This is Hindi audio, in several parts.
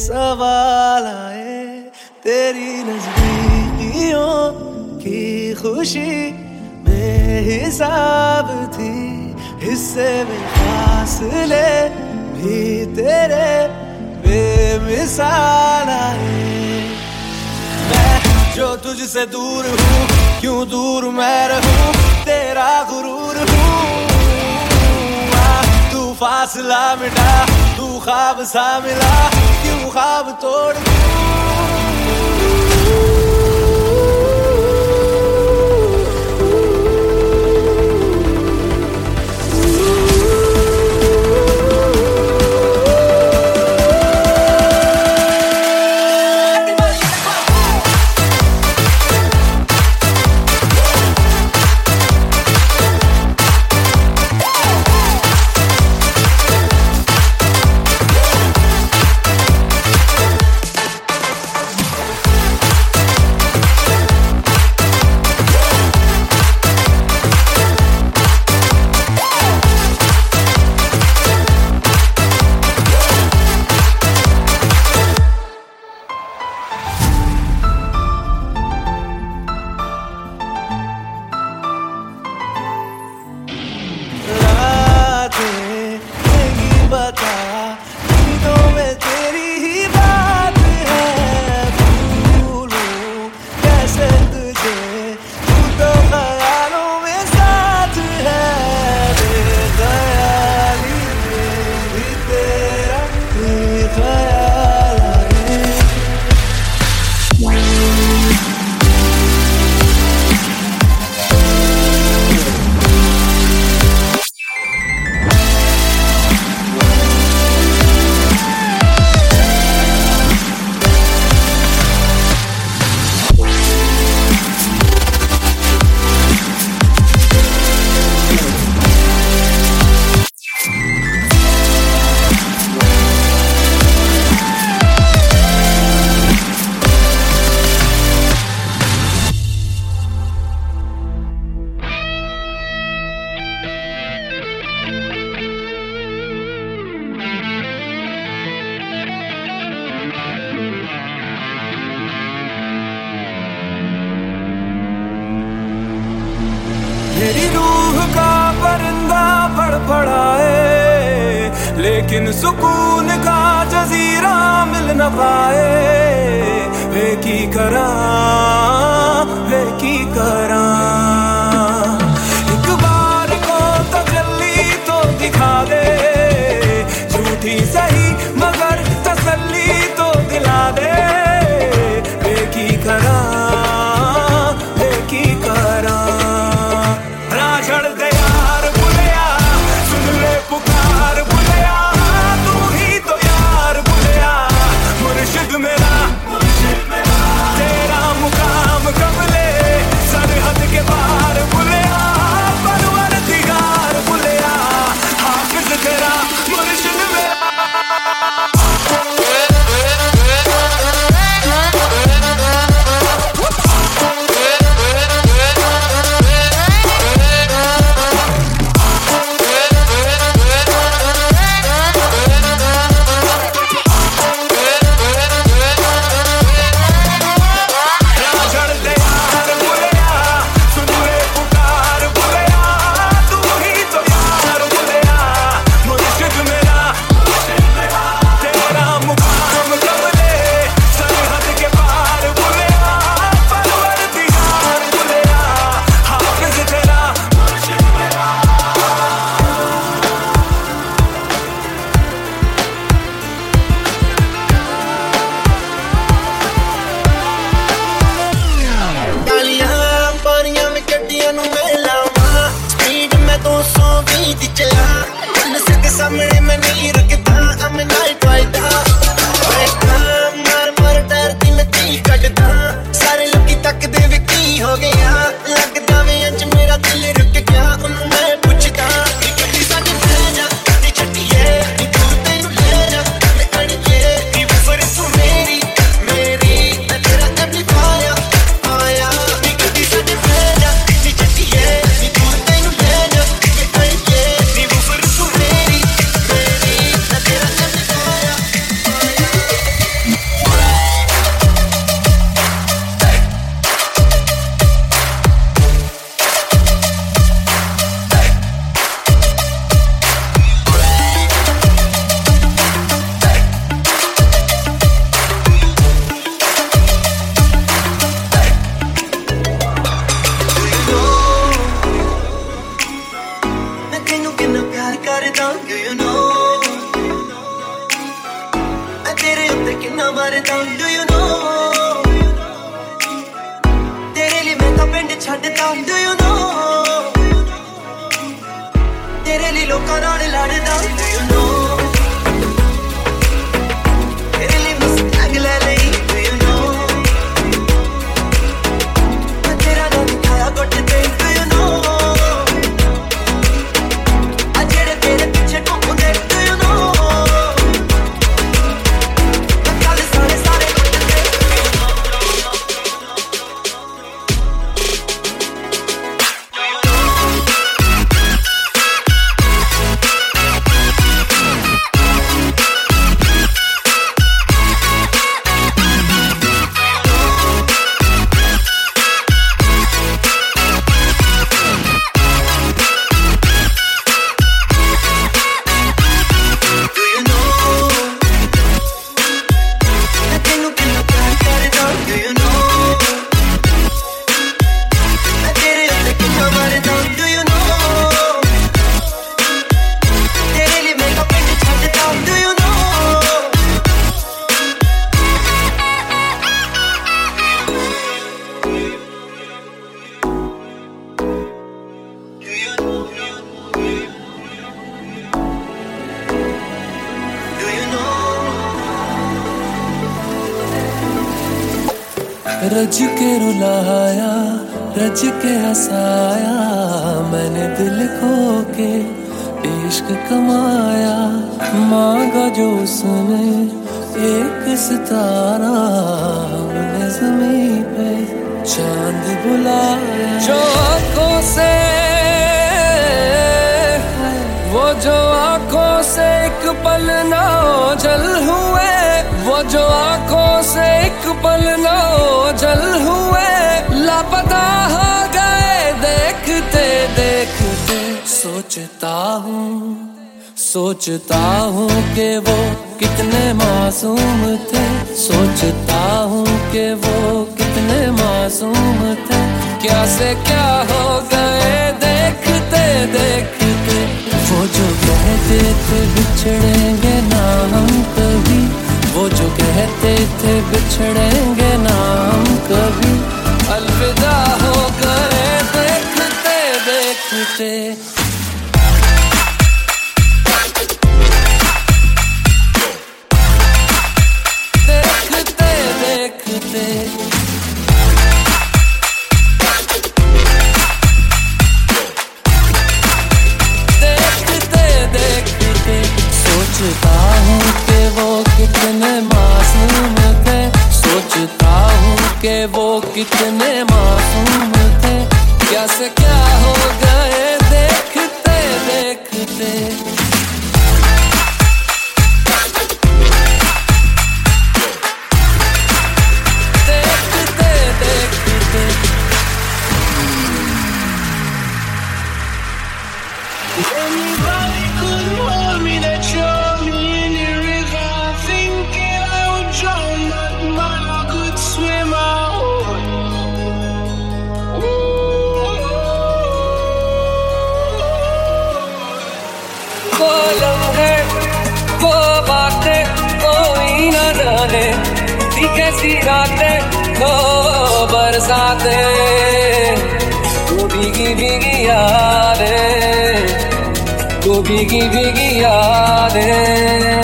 सवाल आए तेरी नजदीकियों की खुशी बेहिसाब थी, हिस्से में फासले भी तेरे बेमिसाल आए। मैं जो तुझसे दूर हूँ, क्यों दूर मैं रहूँ? तेरा गुरूर हूँ। तू फासला मिटा, तू ख्वाब सा मिला। क्यों ख्वाब तोड़ मेरी रूह का परिंदा फड़फड़ाए लेकिन सुकून का जजीरा मिल न पाए। वे की करा, वे की करा। एक बार को तजल्ली तो दिखा दे, झूठी सही Do you know? भीगी भीगी यादें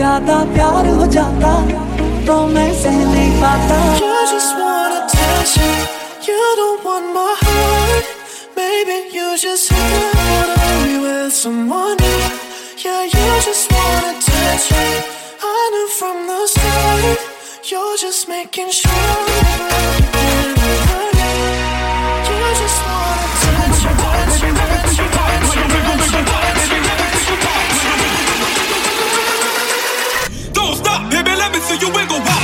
ज्यादा प्यार हो जाता तो मैं सह नहीं पाता। You just want attention You don't want my heart. Maybe you just wanna be with someone new. Yeah, you just want attention I knew from the start You're just making sure. you wiggle wild.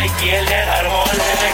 Nike, el de Darmol.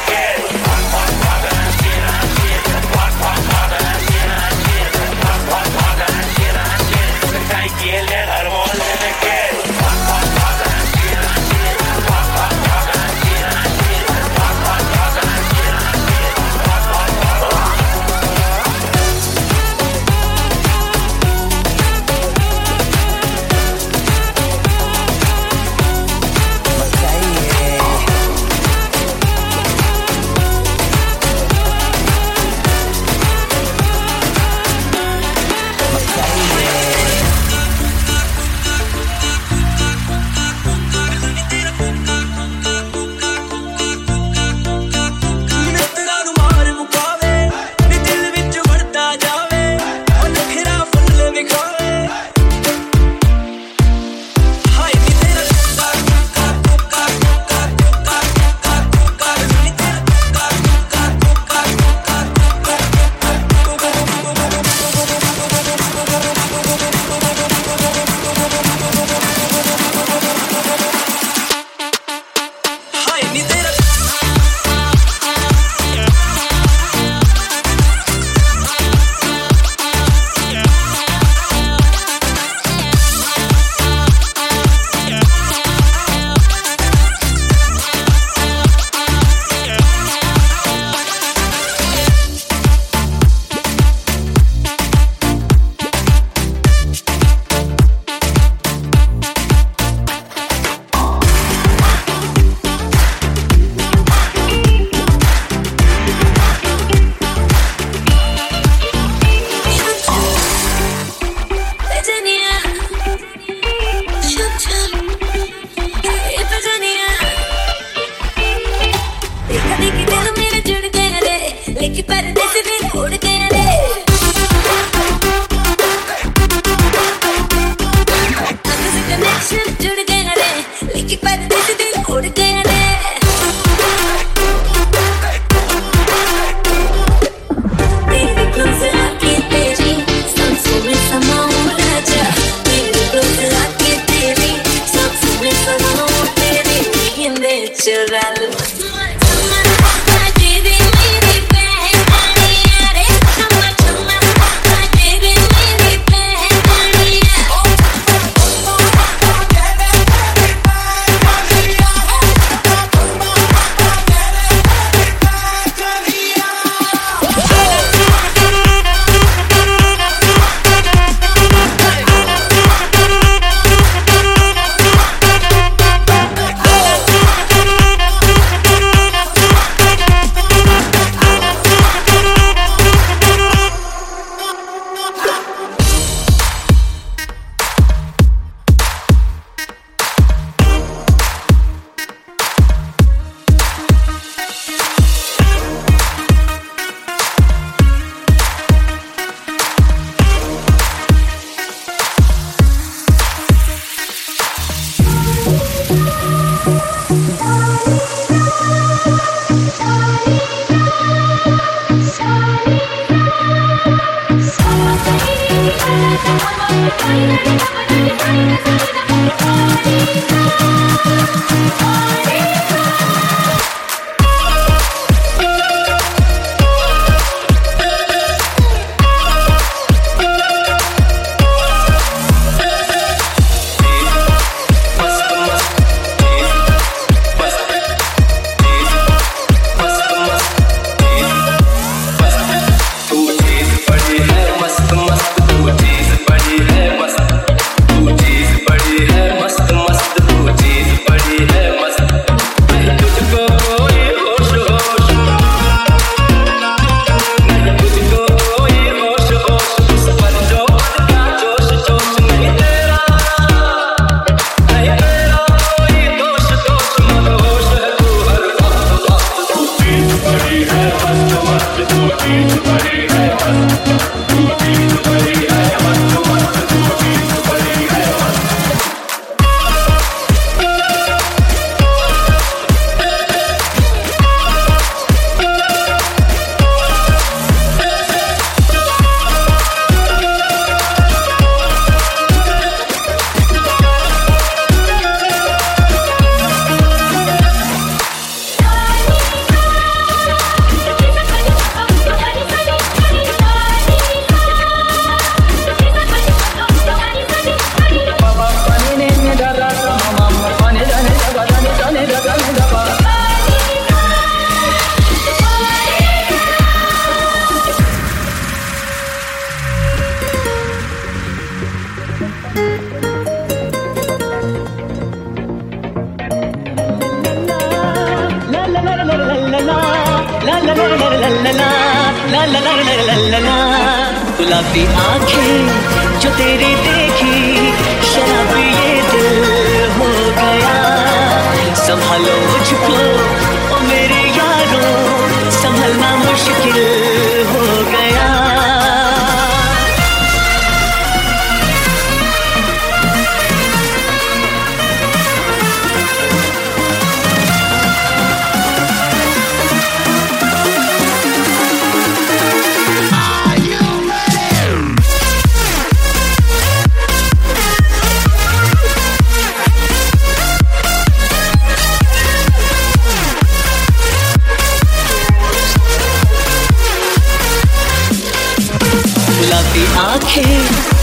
here.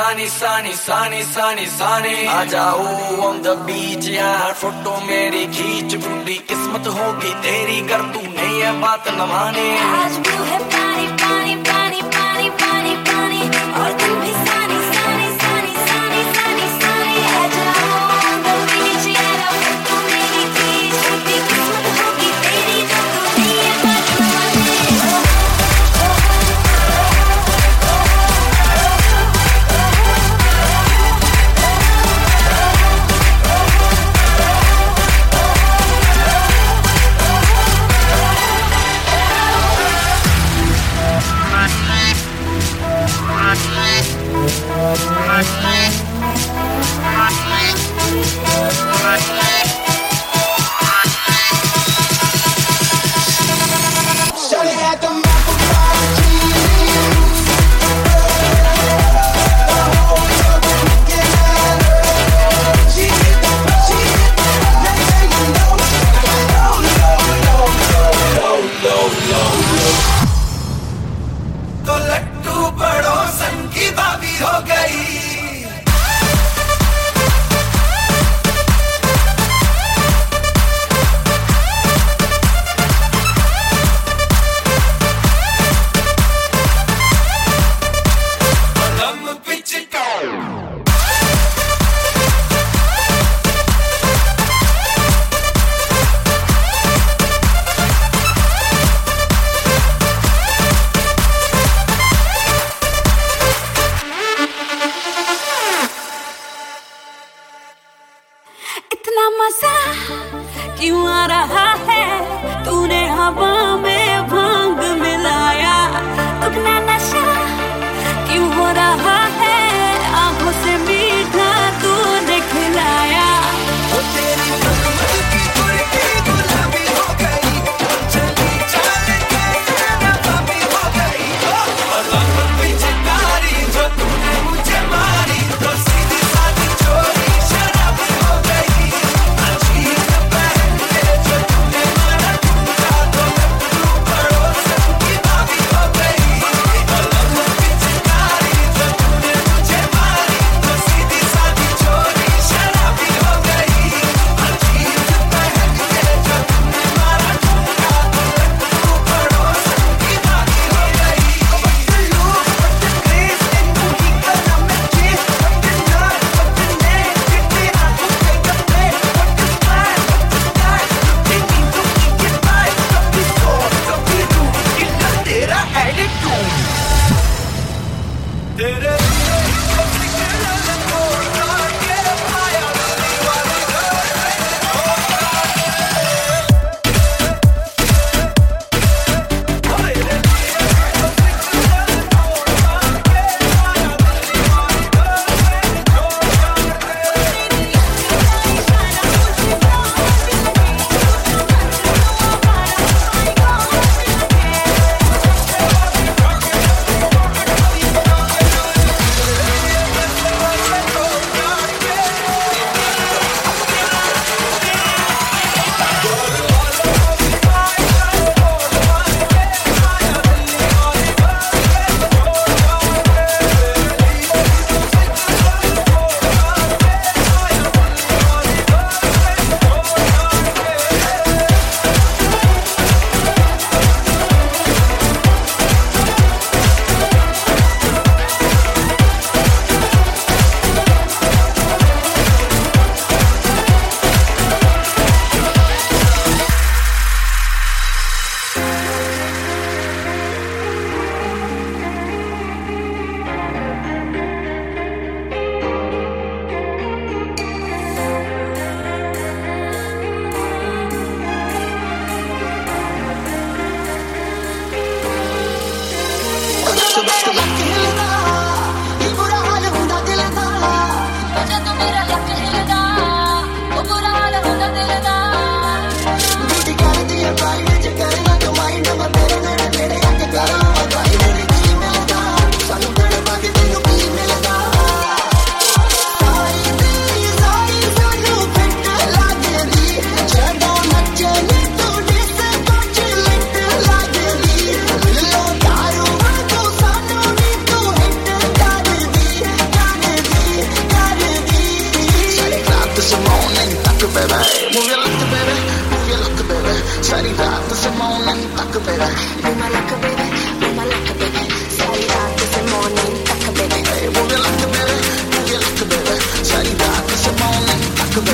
sunny, sunny, sunny, sunny, sunny. Ajao on the beach, yeah, photo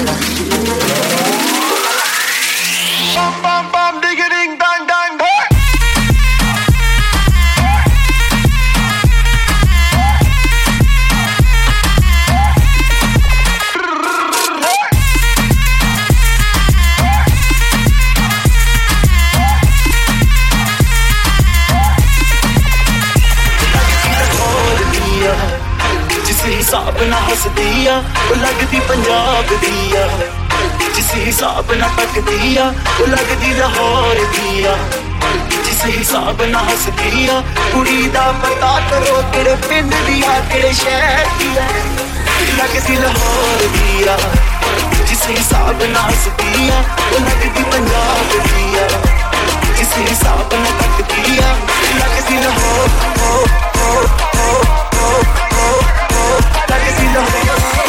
Thank you. ਲੱਗਦੀ ਆ ਉਹ ਲੱਗਦੀ ਲਾਹੌਰ ਦੀ ਆ ਜਿਸ ਹਿਸਾਬ ਨਾਲ ਹੱਸਦੀ ਆ ਕੁੜੀ ਦਾ ਪਤਾ ਕਰੋ ਕਿਹੜੇ ਪਿੰਡ ਦੀ ਆ ਕਿਹੜੇ ਸ਼ਹਿਰ ਦੀ ਆ ਲੱਗਦੀ ਲਾਹੌਰ ਦੀ ਆ ਜਿਸ ਹਿਸਾਬ ਨਾਲ ਹੱਸਦੀ ਆ ਉਹ ਲੱਗਦੀ ਪੰਜਾਬ ਦੀ ਆ ਜਿਸ ਹਿਸਾਬ ਨਾਲ ਤੱਕਦੀ ਆ ਲੱਗਦੀ ਲਾਹੌਰ ਹੋ ਹੋ ਹੋ ਹੋ ਹੋ ਲੱਗਦੀ ਲਾਹੌਰ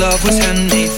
love. Was handmade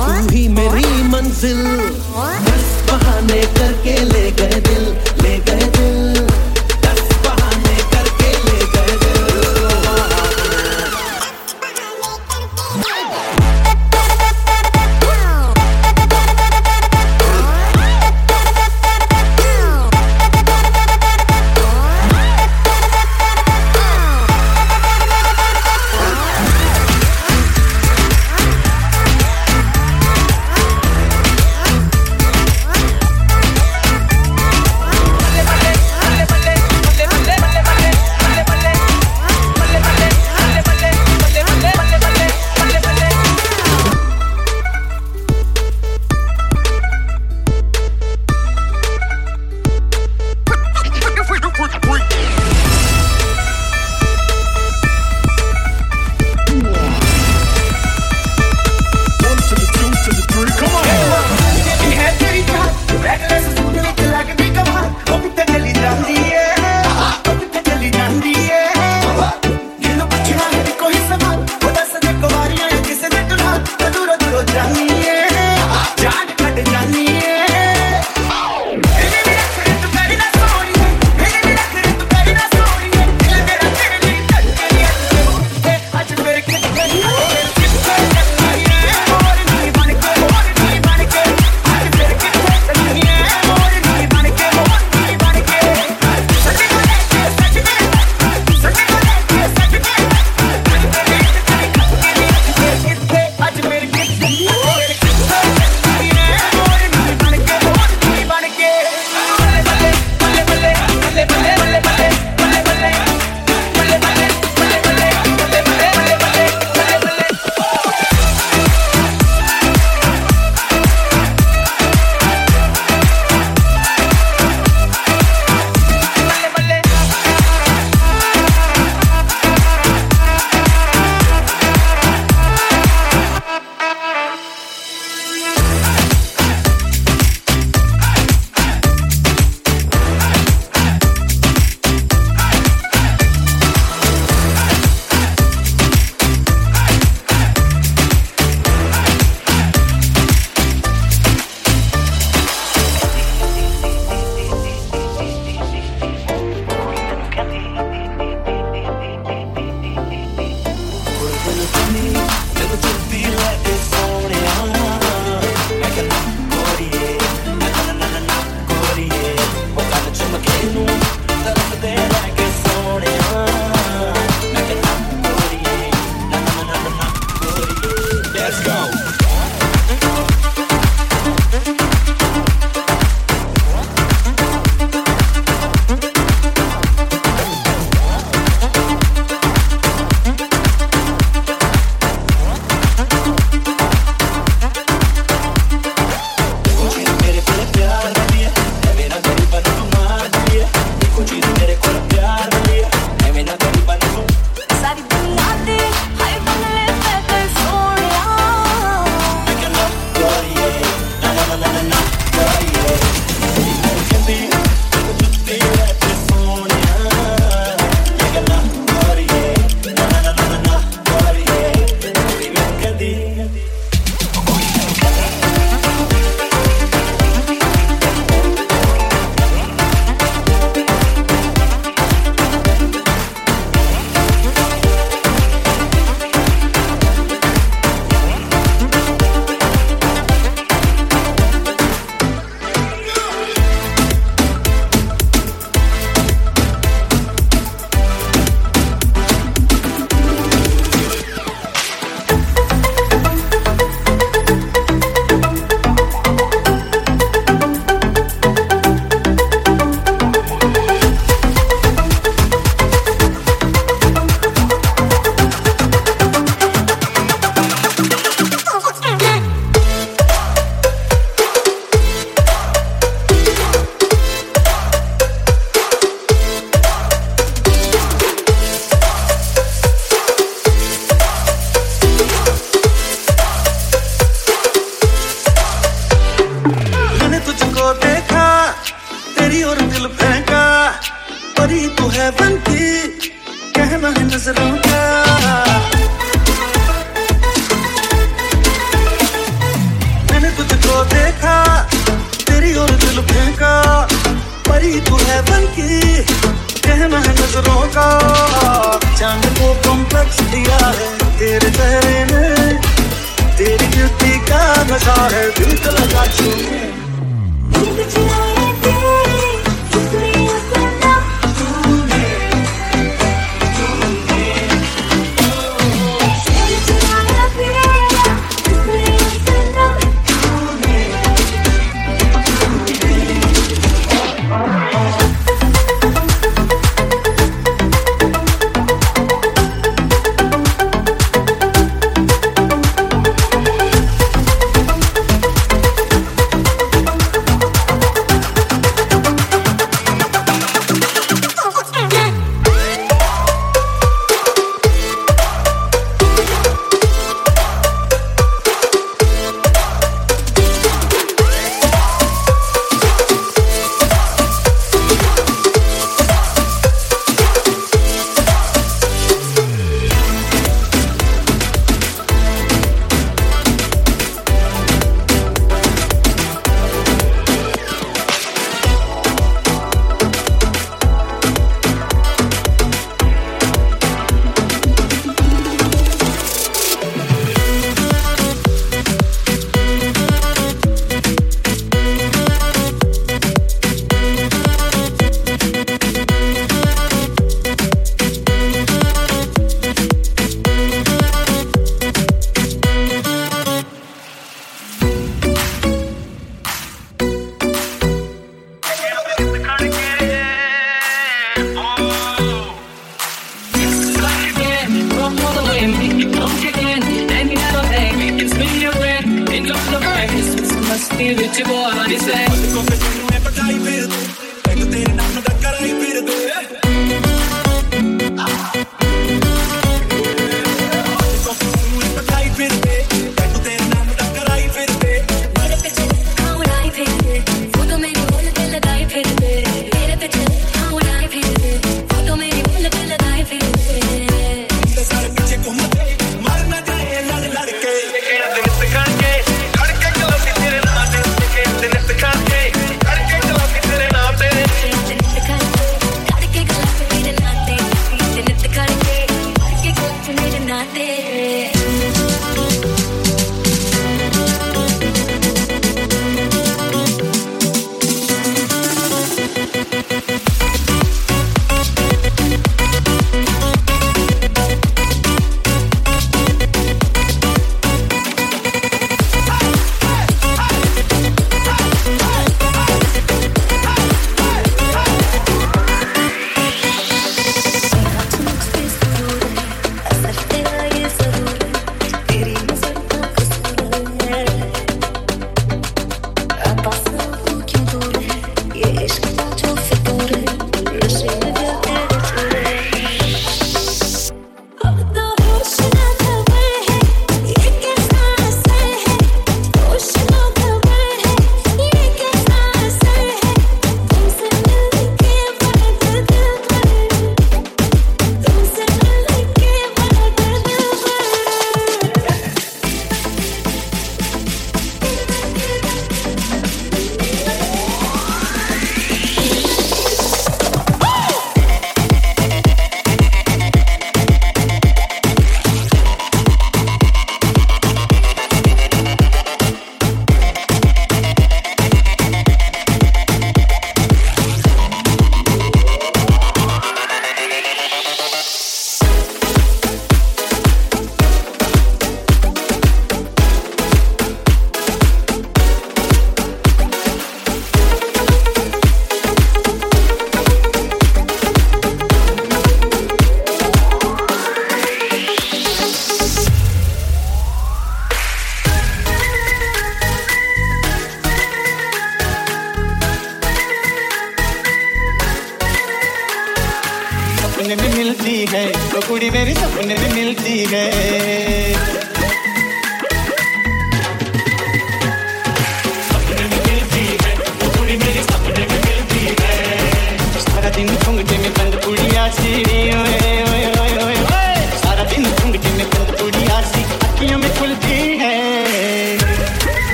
तू ही मेरी मंजिल। बस बहाने करके ले गए दिल।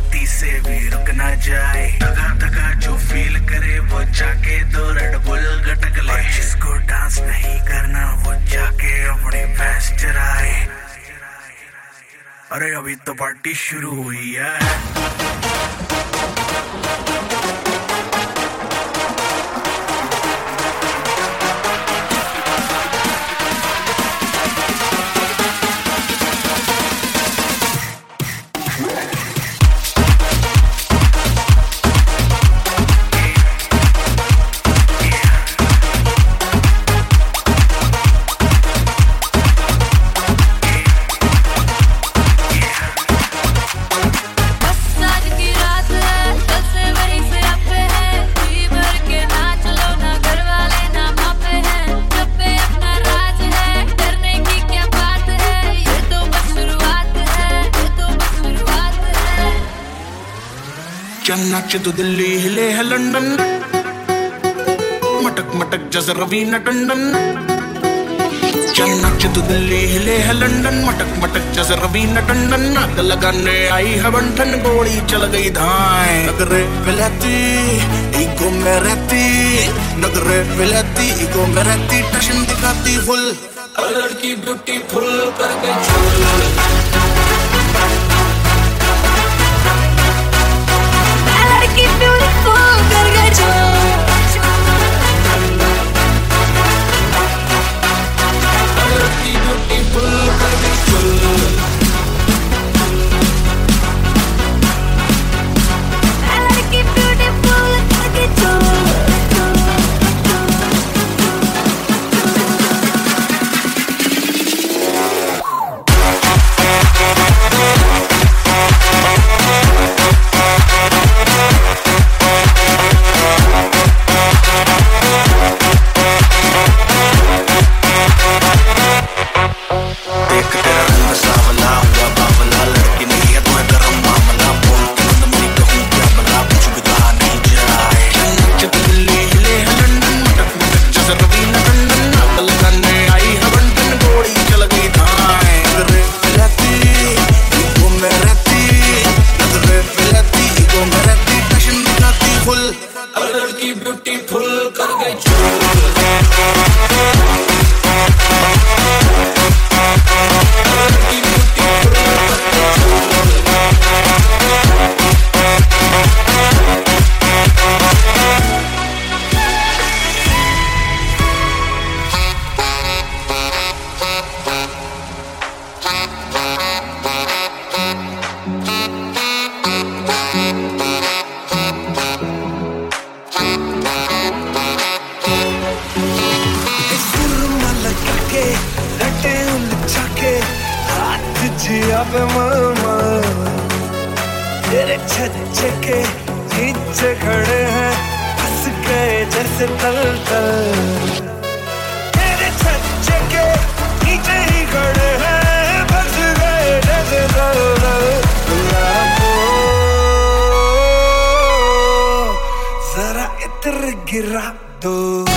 गलती से भी रुक ना जाए। तगा तगा जो फील करे, वो जाके दो रेड बुल गटक ले। जिसको डांस नहीं करना, वो जाके अपने भैंस चराए अरे, अभी तो पार्टी शुरू हुई है। नाच तो दिल्ली हिले है लंदन। मटक मटक जैसे रवीना टंडन। चल नाच तो दिल्ली हिले है लंदन। मटक मटक जैसे रवीना टंडन। नाग लगाने आई है बंठन गोली चल गई धाए। नगरे विलाती ईगो में रहती। नगरे विलाती ईगो में रहती टशन दिखाती फुल लड़की ब्यूटीफुल करके लड़की जिया पे मामा तेरे नीचे खड़े हैं हंस गए जैसे तल तल तेरे के नीचे ही खड़े हैं, फंस गए जैसे तल तल जरा इतर गिरा दो।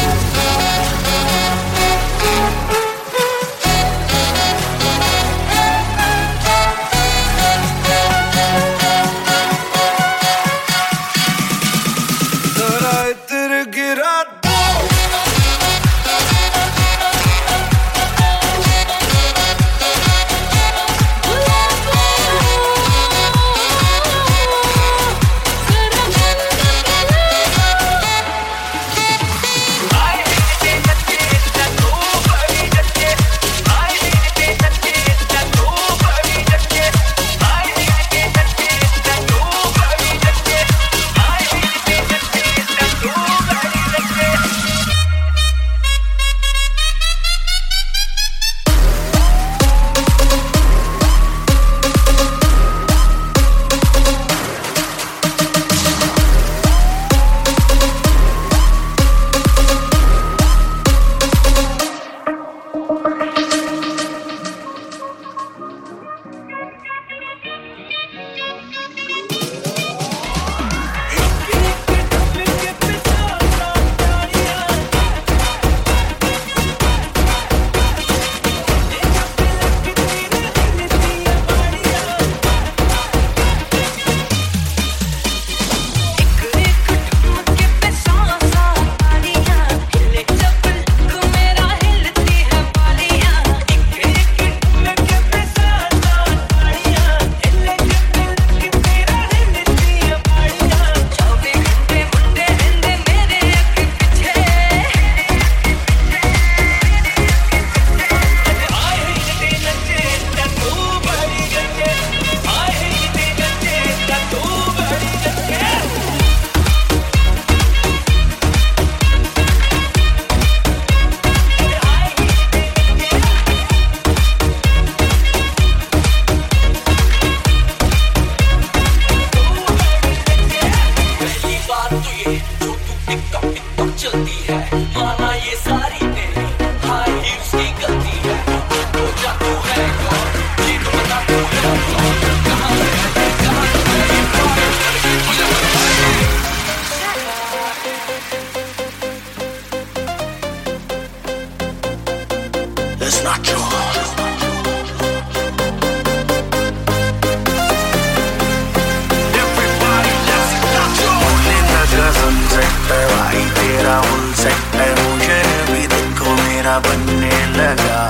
लगा।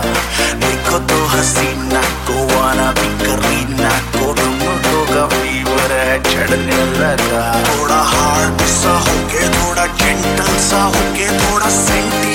देखो तो हसीना को वाना भी करीना को तो का फीवर है, चढ़ने लगा। थोड़ा हार्ड सा होके, थोड़ा जेंटल सा होके, थोड़ा सेंटी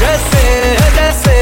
जैसे जैसे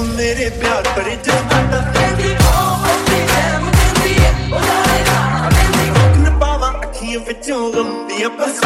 ਤੂੰ ਮੇਰੇ ਪਿਆਰ ਪਰ ਜਮਾਂ ਤਾਂ ਕਹਿੰਦੀ ਓ ਮੰਦੀ ਐ ਮੰਦੀ ਐ ਉਹ ਲਾਇਰਾ ਕਹਿੰਦੀ ਕੋਕਨ ਪਾਵਾਂ ਅੱਖੀਆਂ ਵਿੱਚੋਂ ਗੰਦੀਆਂ ਬਸ